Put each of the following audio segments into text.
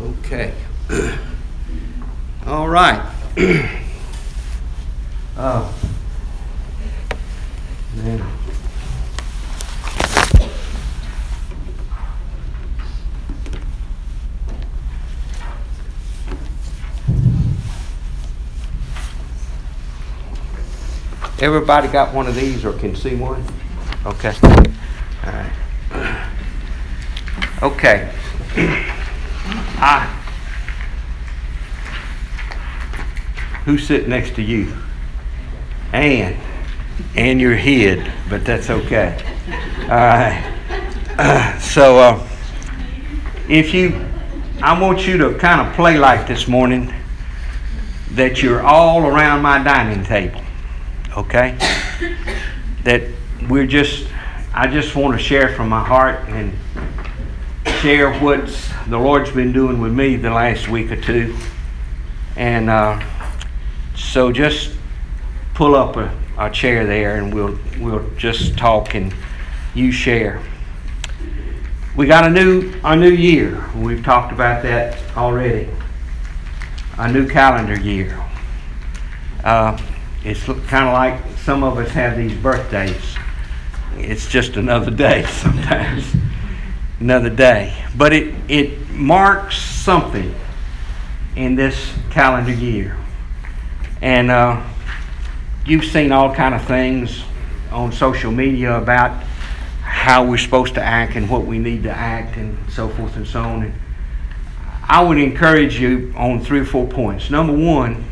Okay. All right. uh, man. Everybody got one of these or can see one? Okay. All right. Okay. I. Who's sitting next to you? Ann. And your head, but that's okay. All right. Uh, so, uh, if you, I want you to kind of play like this morning that you're all around my dining table okay? That we're just, I just want to share from my heart and share what the Lord's been doing with me the last week or two. And uh, so just pull up a, a chair there and we'll, we'll just talk and you share. We got a new, a new year. We've talked about that already. A new calendar year. Uh, it's kind of like some of us have these birthdays. It's just another day sometimes, another day. But it, it marks something in this calendar year. And uh, you've seen all kind of things on social media about how we're supposed to act and what we need to act and so forth and so on. And I would encourage you on three or four points. Number one,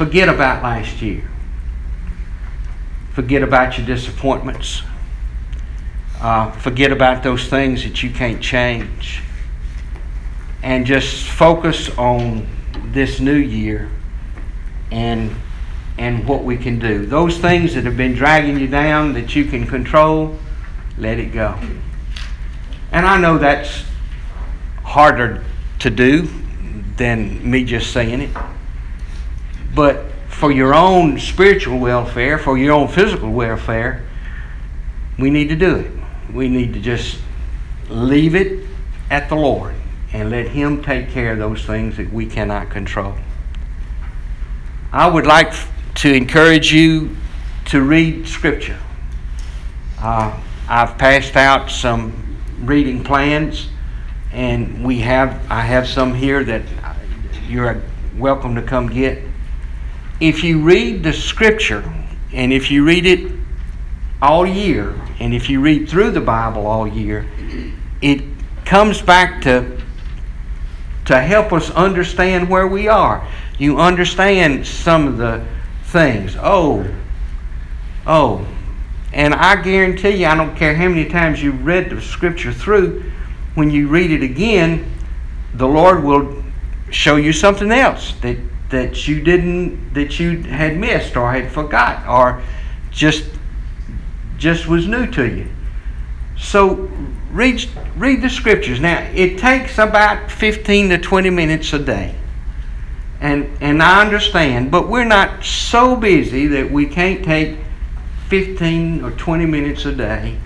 Forget about last year. Forget about your disappointments. Uh, forget about those things that you can't change. And just focus on this new year and and what we can do. Those things that have been dragging you down that you can control, let it go. And I know that's harder to do than me just saying it. But for your own spiritual welfare, for your own physical welfare, we need to do it. We need to just leave it at the Lord and let Him take care of those things that we cannot control. I would like to encourage you to read Scripture. Uh, I've passed out some reading plans, and we have I have some here that you're welcome to come get if you read the scripture and if you read it all year and if you read through the Bible all year, it comes back to to help us understand where we are. You understand some of the things. Oh, oh. And I guarantee you, I don't care how many times you read the scripture through, when you read it again, the Lord will show you something else that that you didn't that you had missed or had forgot or just just was new to you. So read read the scriptures. Now it takes about 15 to 20 minutes a day. And and I understand, but we're not so busy that we can't take 15 or 20 minutes a day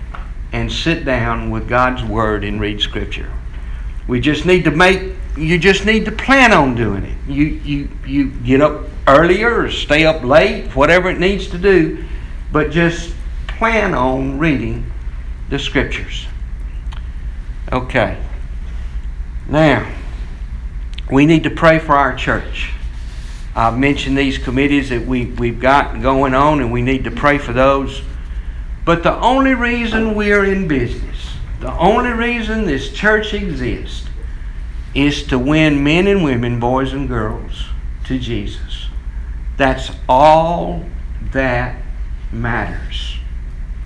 and sit down with God's word and read scripture. We just need to make you just need to plan on doing it. You you you get up earlier or stay up late, whatever it needs to do, but just plan on reading the scriptures. Okay. Now, we need to pray for our church. I've mentioned these committees that we, we've got going on, and we need to pray for those. But the only reason we're in business, the only reason this church exists, is to win men and women, boys and girls, to Jesus. That's all that matters.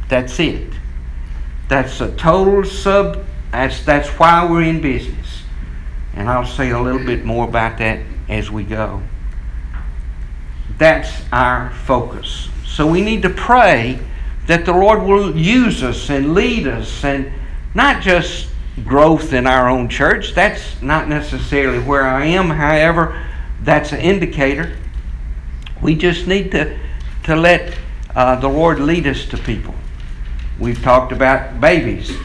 That's it. That's a total sub that's that's why we're in business. And I'll say a little bit more about that as we go. That's our focus. So we need to pray that the Lord will use us and lead us and not just growth in our own church. That's not necessarily where I am. However, that's an indicator. We just need to, to let uh, the Lord lead us to people. We've talked about babies.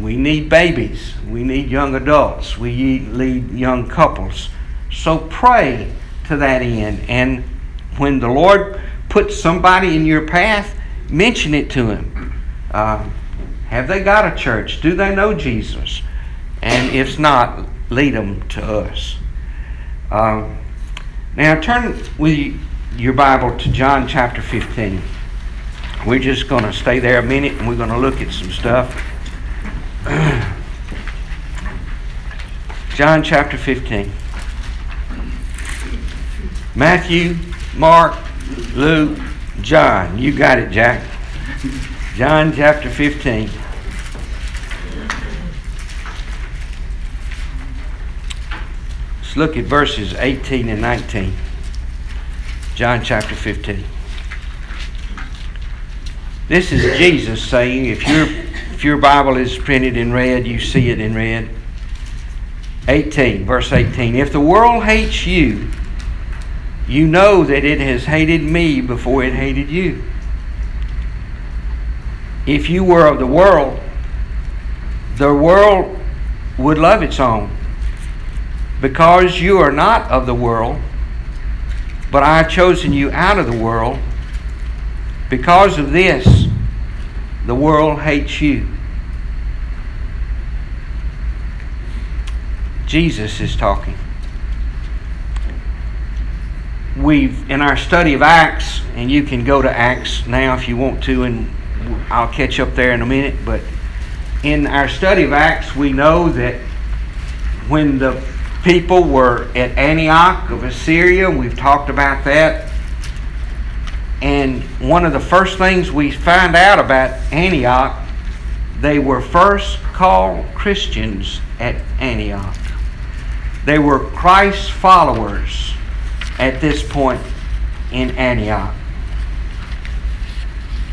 we need babies. We need young adults. We need young couples. So pray to that end. And when the Lord puts somebody in your path, mention it to him. Uh, have they got a church? Do they know Jesus? And if not, lead them to us. Um, now turn with your Bible to John chapter 15. We're just going to stay there a minute and we're going to look at some stuff. John chapter 15. Matthew, Mark, Luke, John. You got it, Jack. John chapter 15. Let's look at verses 18 and 19. John chapter 15. This is Jesus saying, if your, if your Bible is printed in red, you see it in red. 18, verse 18. If the world hates you, you know that it has hated me before it hated you. If you were of the world, the world would love its own. Because you are not of the world, but I have chosen you out of the world because of this, the world hates you. Jesus is talking. We've, in our study of Acts, and you can go to Acts now if you want to, and I'll catch up there in a minute, but in our study of Acts, we know that when the people were at Antioch of Assyria, we've talked about that, and one of the first things we find out about Antioch, they were first called Christians at Antioch. They were Christ's followers at this point in Antioch.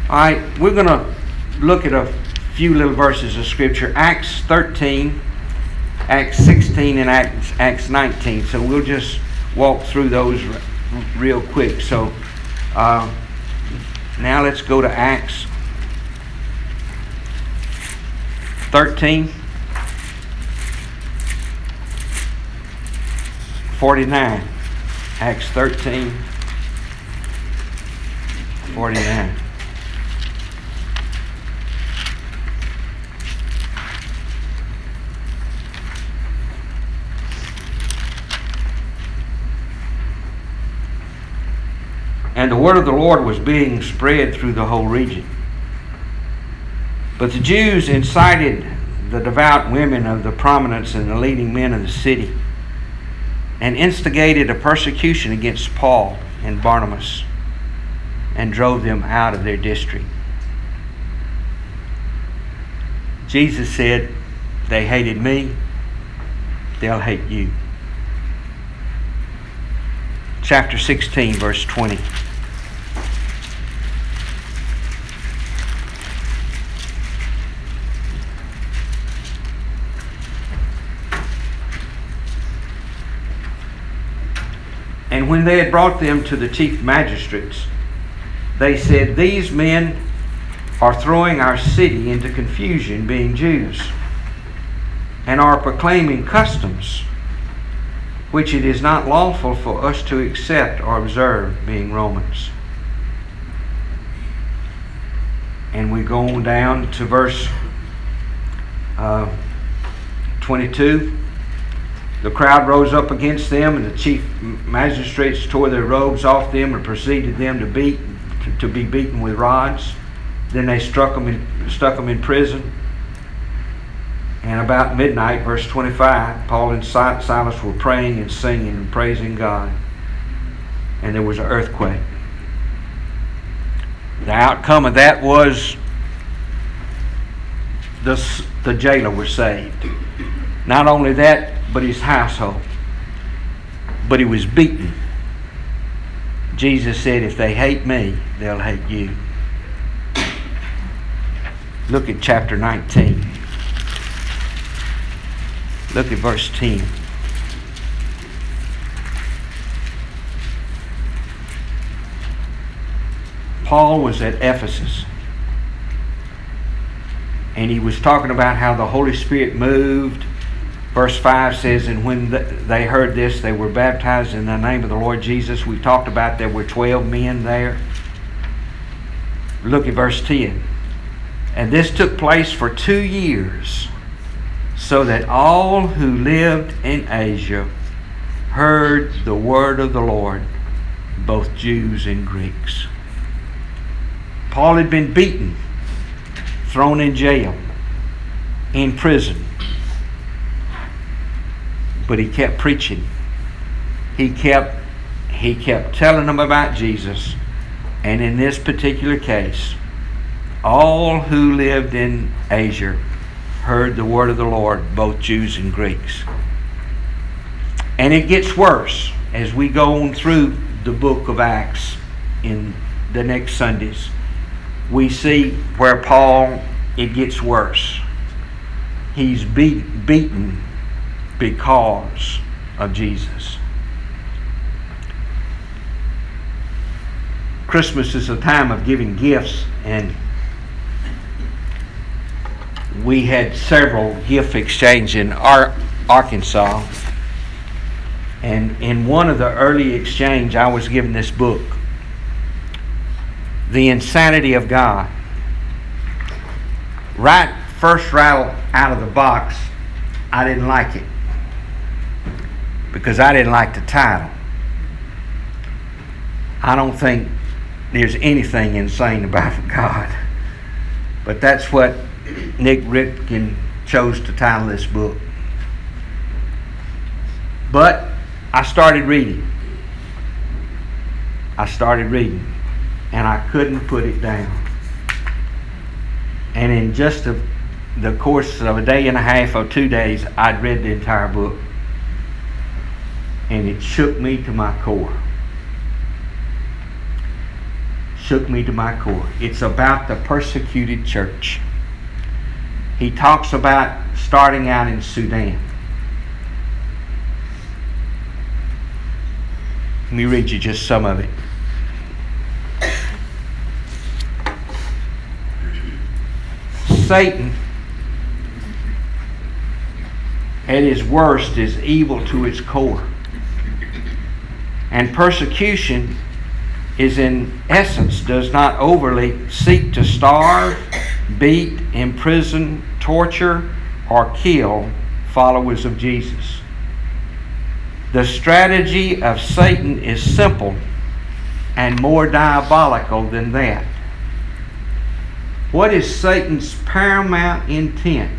All right, we're going to look at a few little verses of Scripture Acts 13, Acts 16, and Acts, Acts 19. So we'll just walk through those real quick. So, uh, now let's go to Acts 13. 49. Acts 13. 49. And the word of the Lord was being spread through the whole region. But the Jews incited the devout women of the prominence and the leading men of the city and instigated a persecution against Paul and Barnabas and drove them out of their district. Jesus said, They hated me, they'll hate you. Chapter 16, verse 20. And when they had brought them to the chief magistrates, they said, These men are throwing our city into confusion, being Jews, and are proclaiming customs which it is not lawful for us to accept or observe, being Romans. And we go on down to verse uh, 22. The crowd rose up against them, and the chief magistrates tore their robes off them and proceeded them to beat to, to be beaten with rods. Then they struck them in, stuck them in prison. And about midnight, verse 25, Paul and Silas were praying and singing and praising God. And there was an earthquake. The outcome of that was the, the jailer was saved. Not only that, but his household. But he was beaten. Jesus said, If they hate me, they'll hate you. Look at chapter 19. Look at verse 10. Paul was at Ephesus. and he was talking about how the Holy Spirit moved. Verse 5 says, And when they heard this, they were baptized in the name of the Lord Jesus. We talked about there were 12 men there. Look at verse 10. And this took place for two years, so that all who lived in Asia heard the word of the Lord, both Jews and Greeks. Paul had been beaten, thrown in jail, in prison. But he kept preaching. He kept he kept telling them about Jesus. And in this particular case, all who lived in Asia heard the word of the Lord, both Jews and Greeks. And it gets worse as we go on through the book of Acts in the next Sundays. We see where Paul, it gets worse. He's beat, beaten because of Jesus. Christmas is a time of giving gifts, and we had several gift exchange in Ar- Arkansas. And in one of the early exchange, I was given this book, The Insanity of God. Right first rattle out of the box, I didn't like it because I didn't like the title. I don't think there's anything insane about God. But that's what Nik Ripken chose to title this book. But I started reading. I started reading, and I couldn't put it down. And in just a, the course of a day and a half or two days, I'd read the entire book. And it shook me to my core. Shook me to my core. It's about the persecuted church. He talks about starting out in Sudan Let me read you just some of it. Satan, at his worst, is evil to its core. And persecution is, in essence, does not overly seek to starve, beat, imprison, torture, or kill followers of Jesus. The strategy of Satan is simple and more diabolical than that. What is Satan's paramount intent?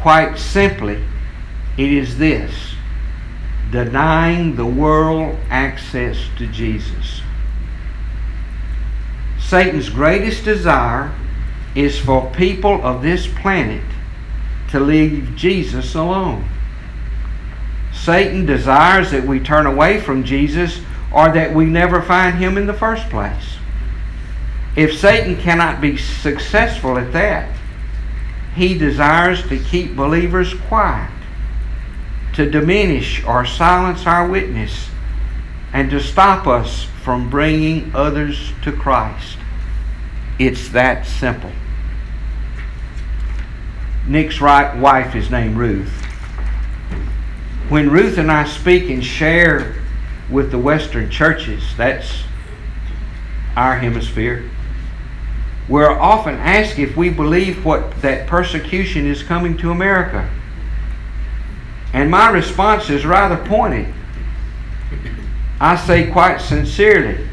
Quite simply, it is this denying the world access to Jesus. Satan's greatest desire is for people of this planet to leave Jesus alone. Satan desires that we turn away from Jesus or that we never find him in the first place. If Satan cannot be successful at that, he desires to keep believers quiet, to diminish or silence our witness, and to stop us from bringing others to Christ. It's that simple. Nick's right wife is named Ruth when Ruth and I speak and share with the Western churches, that's our hemisphere, we're often asked if we believe what that persecution is coming to America. And my response is rather pointed. I say quite sincerely,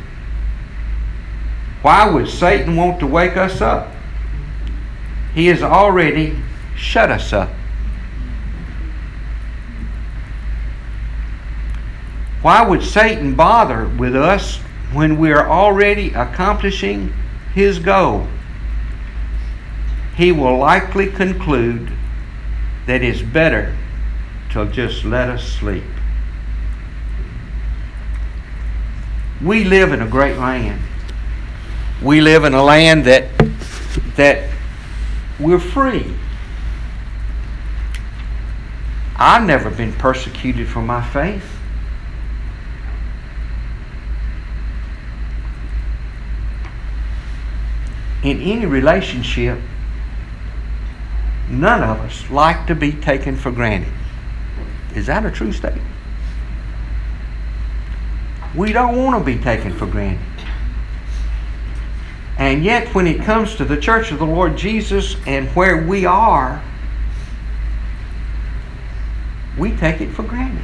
why would Satan want to wake us up? He has already shut us up. Why would Satan bother with us when we are already accomplishing his goal? He will likely conclude that it's better to just let us sleep. We live in a great land. We live in a land that that we're free. I've never been persecuted for my faith. in any relationship, none of us like to be taken for granted. Is that a true statement? We don't want to be taken for granted. And yet, when it comes to the church of the Lord Jesus and where we are, we take it for granted.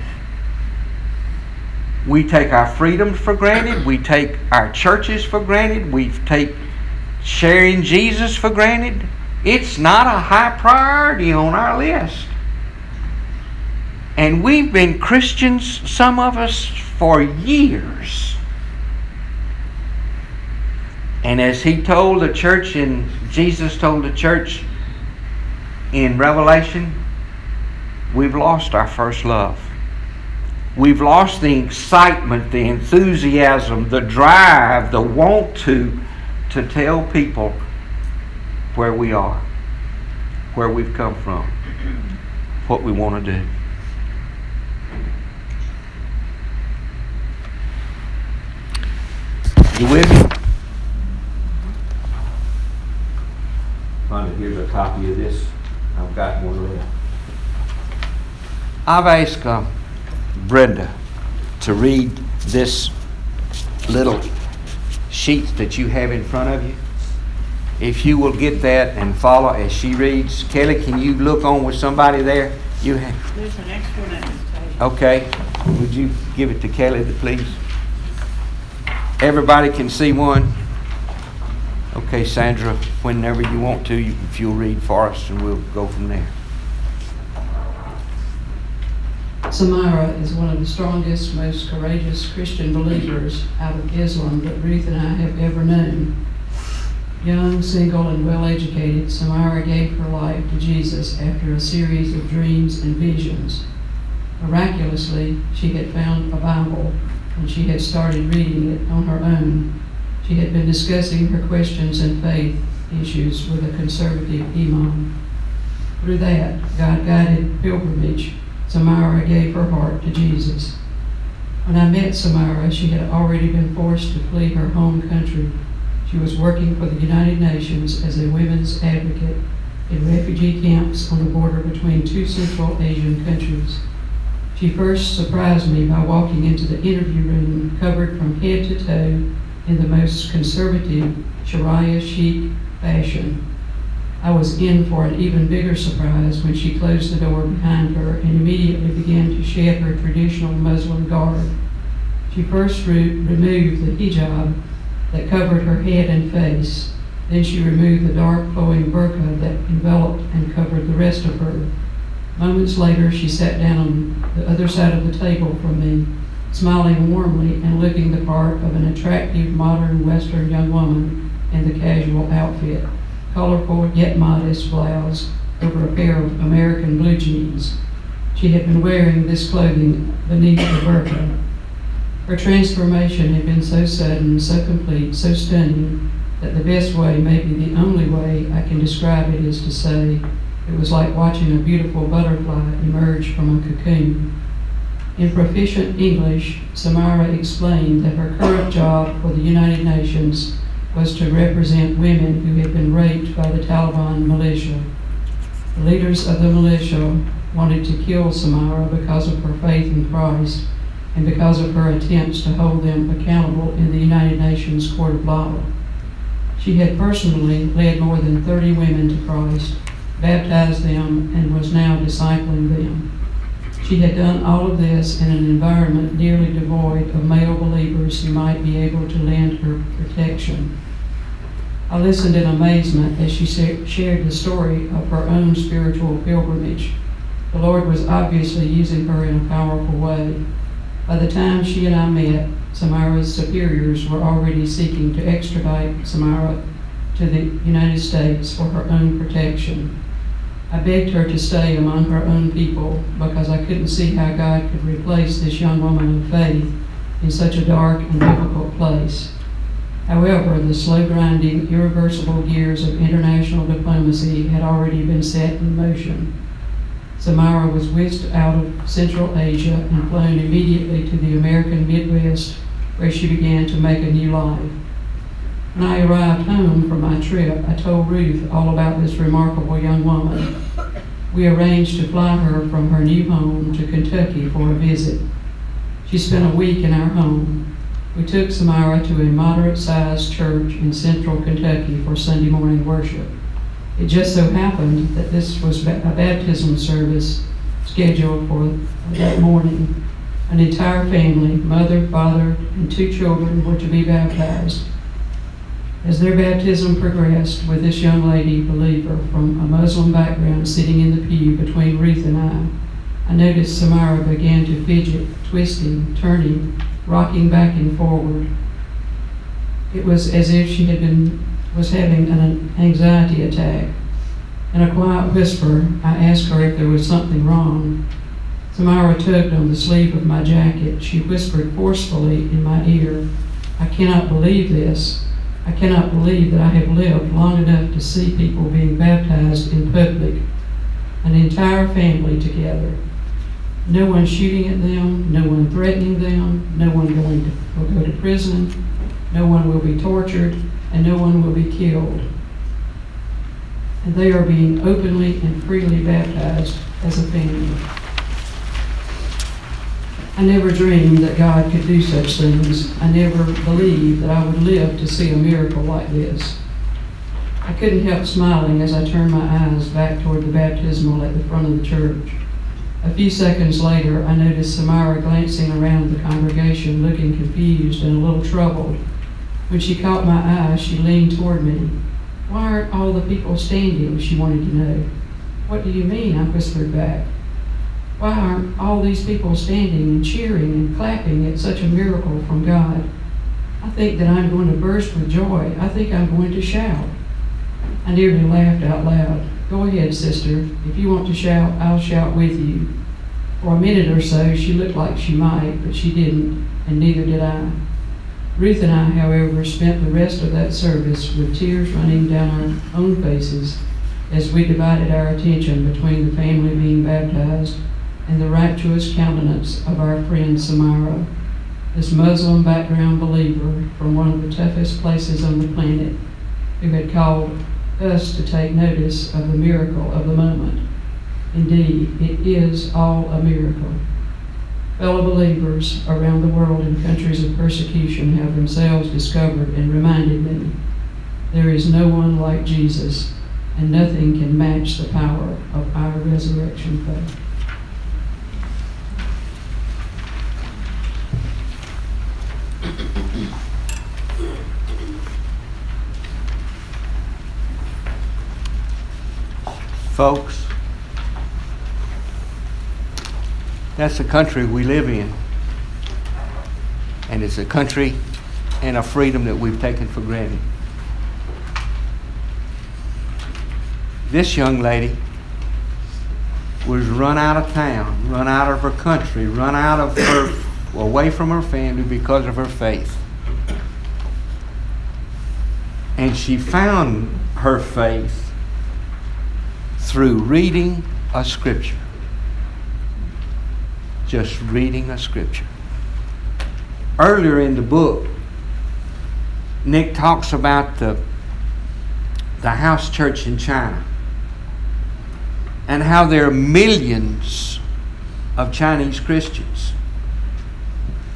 We take our freedoms for granted. We take our churches for granted. We take sharing Jesus for granted. It's not a high priority on our list. And we've been Christians, some of us, for years. And as he told the church in Jesus told the church in Revelation, we've lost our first love. We've lost the excitement, the enthusiasm, the drive, the want to to tell people where we are, where we've come from, what we want to do. You with me? Rhonda, here's a copy of this. I've got one left. I've asked uh, Brenda to read this little sheet that you have in front of you. If you will get that and follow as she reads. Kelly, can you look on with somebody there? You have. There's an extra one at this table. Okay. Would you give it to Kelly, please? Everybody can see one. Okay, Sandra, whenever you want to, you- if you'll read for us, and we'll go from there. Samira is one of the strongest, most courageous Christian believers out of Islam that Ruth and I have ever known. Young, single, and well educated, Samira gave her life to Jesus after a series of dreams and visions. Miraculously, she had found a Bible and she had started reading it on her own. She had been discussing her questions and faith issues with a conservative imam. Through that God guided pilgrimage, Samara gave her heart to Jesus. When I met Samara, she had already been forced to flee her home country. She was working for the United Nations as a women's advocate in refugee camps on the border between two Central Asian countries. She first surprised me by walking into the interview room covered from head to toe in the most conservative Sharia chic fashion. I was in for an even bigger surprise when she closed the door behind her and immediately began to shed her traditional Muslim garb. She first re- removed the hijab that covered her head and face. Then she removed the dark flowing burqa that enveloped and covered the rest of her. Moments later, she sat down on the other side of the table from me, smiling warmly and looking the part of an attractive modern Western young woman in the casual outfit colorful yet modest blouse over a pair of American blue jeans. She had been wearing this clothing beneath the burqa. Her transformation had been so sudden, so complete, so stunning, that the best way, maybe the only way I can describe it is to say it was like watching a beautiful butterfly emerge from a cocoon. In proficient English, Samara explained that her current job for the United Nations was to represent women who had been raped by the Taliban militia. The leaders of the militia wanted to kill Samara because of her faith in Christ and because of her attempts to hold them accountable in the United Nations Court of Law. She had personally led more than 30 women to Christ, baptized them, and was now discipling them. She had done all of this in an environment nearly devoid of male believers who might be able to lend her protection. I listened in amazement as she shared the story of her own spiritual pilgrimage. The Lord was obviously using her in a powerful way. By the time she and I met, Samara's superiors were already seeking to extradite Samara to the United States for her own protection. I begged her to stay among her own people because I couldn't see how God could replace this young woman of faith in such a dark and difficult place. However, the slow grinding, irreversible gears of international diplomacy had already been set in motion. Samara was whisked out of Central Asia and flown immediately to the American Midwest, where she began to make a new life. When I arrived home from my trip, I told Ruth all about this remarkable young woman. We arranged to fly her from her new home to Kentucky for a visit. She spent a week in our home. We took Samira to a moderate sized church in central Kentucky for Sunday morning worship. It just so happened that this was a baptism service scheduled for that morning. An entire family, mother, father, and two children, were to be baptized. As their baptism progressed with this young lady believer from a Muslim background sitting in the pew between Ruth and I, I noticed Samara began to fidget, twisting, turning, rocking back and forward. It was as if she had been was having an anxiety attack. In a quiet whisper, I asked her if there was something wrong. Samara tugged on the sleeve of my jacket. She whispered forcefully in my ear, I cannot believe this. I cannot believe that I have lived long enough to see people being baptized in public, an entire family together. No one shooting at them, no one threatening them, no one going to, will go to prison, no one will be tortured, and no one will be killed. And they are being openly and freely baptized as a family. I never dreamed that God could do such things. I never believed that I would live to see a miracle like this. I couldn't help smiling as I turned my eyes back toward the baptismal at the front of the church. A few seconds later, I noticed Samara glancing around the congregation, looking confused and a little troubled. When she caught my eye, she leaned toward me. Why aren't all the people standing? She wanted to know. What do you mean? I whispered back. Why aren't all these people standing and cheering and clapping at such a miracle from God? I think that I'm going to burst with joy. I think I'm going to shout. I nearly laughed out loud. Go ahead, sister. If you want to shout, I'll shout with you. For a minute or so, she looked like she might, but she didn't, and neither did I. Ruth and I, however, spent the rest of that service with tears running down our own faces as we divided our attention between the family being baptized and the rapturous countenance of our friend Samara, this Muslim background believer from one of the toughest places on the planet, who had called us to take notice of the miracle of the moment. Indeed, it is all a miracle. Fellow believers around the world in countries of persecution have themselves discovered and reminded me there is no one like Jesus, and nothing can match the power of our resurrection faith. Folks, that's the country we live in. And it's a country and a freedom that we've taken for granted. This young lady was run out of town, run out of her country, run out of her, away from her family because of her faith. And she found her faith through reading a scripture. Just reading a scripture. Earlier in the book, Nick talks about the, the house church in China and how there are millions of Chinese Christians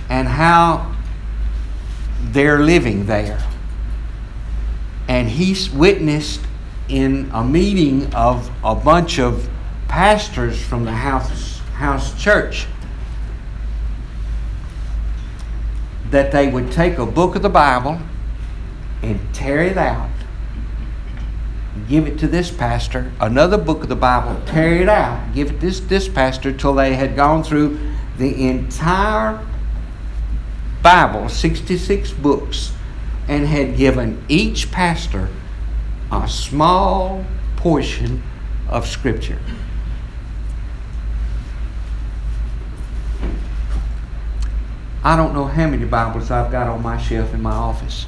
and how they're living there. And he's witnessed in a meeting of a bunch of pastors from the house, house church that they would take a book of the Bible and tear it out, give it to this pastor, another book of the Bible, tear it out, give it this this pastor till they had gone through the entire Bible, 66 books, and had given each pastor a small portion of Scripture. I don't know how many Bibles I've got on my shelf in my office,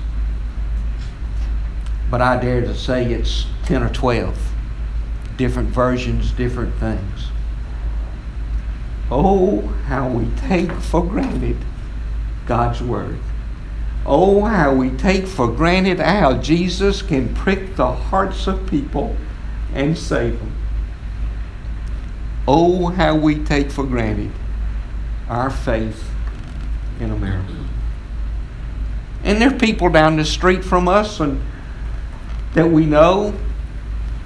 but I dare to say it's 10 or 12. Different versions, different things. Oh, how we take for granted God's Word. Oh, how we take for granted how Jesus can prick the hearts of people and save them. Oh, how we take for granted our faith in America. And there are people down the street from us and that we know.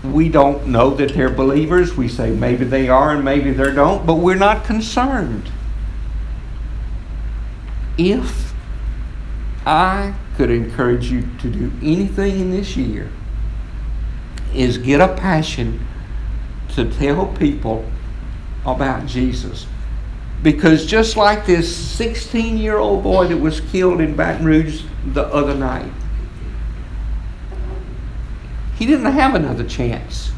We don't know that they're believers. We say maybe they are and maybe they don't, but we're not concerned. If I could encourage you to do anything in this year, is get a passion to tell people about Jesus. Because just like this 16 year old boy that was killed in Baton Rouge the other night, he didn't have another chance.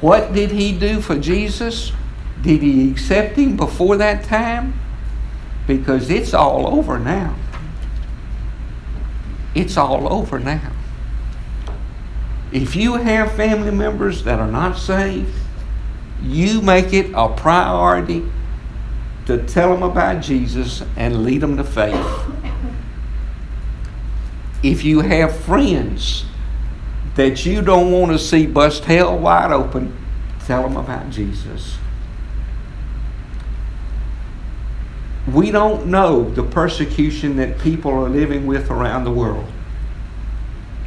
What did he do for Jesus? Did he accept him before that time? Because it's all over now. It's all over now. If you have family members that are not saved, you make it a priority to tell them about Jesus and lead them to faith. If you have friends that you don't want to see bust hell wide open, tell them about Jesus. We don't know the persecution that people are living with around the world.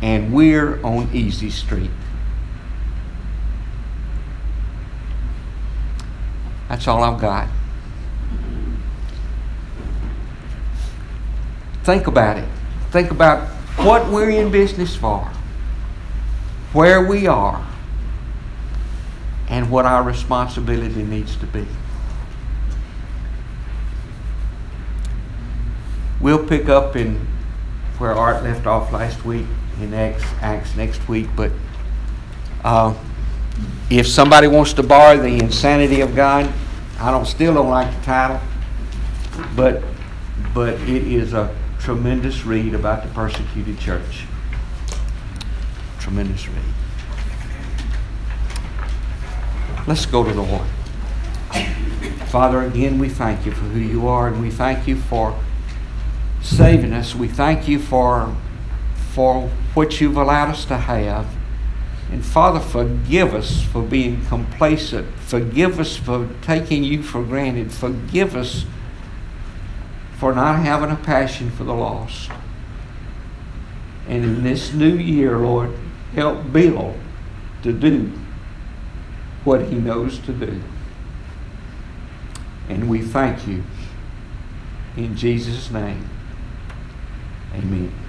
And we're on Easy Street. That's all I've got. Think about it. Think about what we're in business for, where we are, and what our responsibility needs to be. We'll pick up in where Art left off last week in Acts, Acts next week, but uh, if somebody wants to borrow the insanity of God, I don't still don't like the title, but but it is a tremendous read about the persecuted church. Tremendous read. Let's go to the Lord. Father, again, we thank you for who you are, and we thank you for saving us. We thank you for for what you've allowed us to have. And Father, forgive us for being complacent. Forgive us for taking you for granted. Forgive us for not having a passion for the lost. And in this new year, Lord, help Bill to do what he knows to do. And we thank you. In Jesus' name, amen.